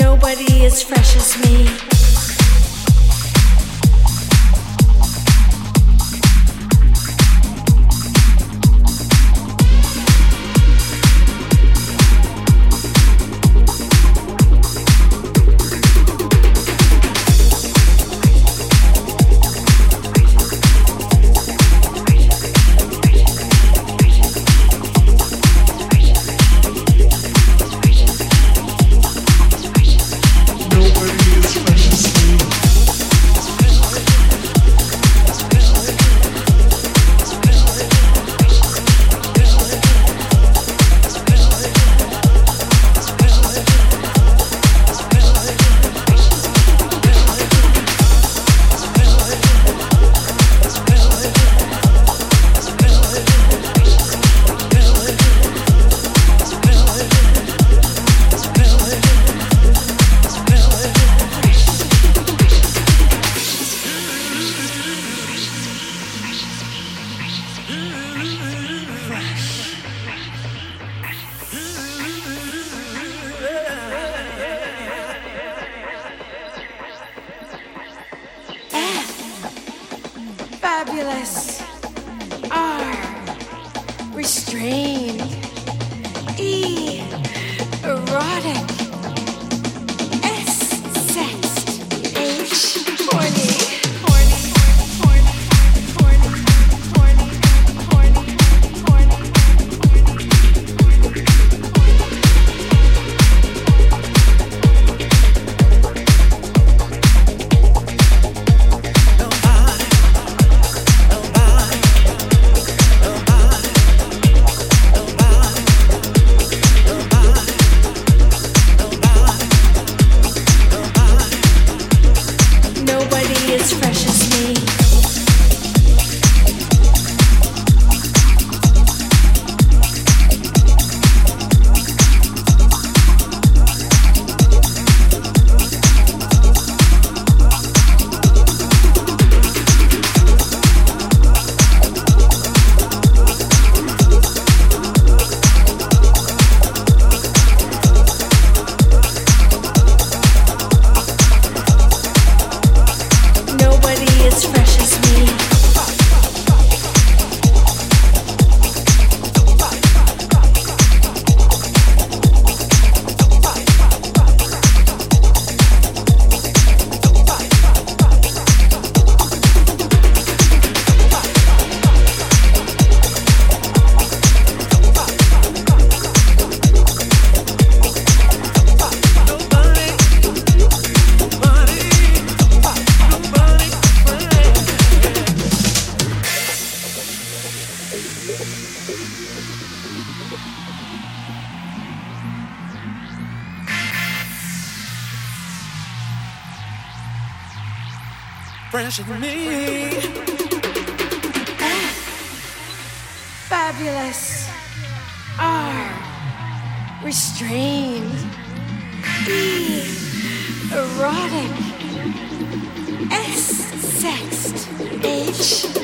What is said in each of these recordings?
Nobody is fresh as me. fabulous. fresh in me. Fabulous. R. Restrained, B erotic, S. Sexed, H.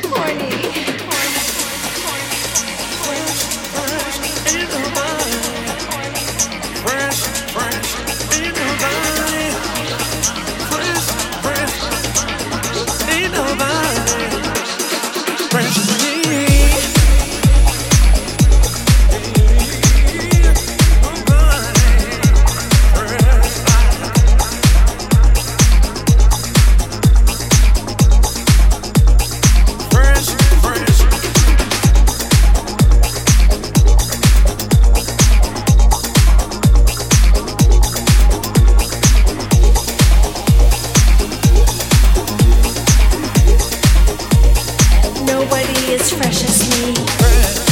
Nobody is fresh as me.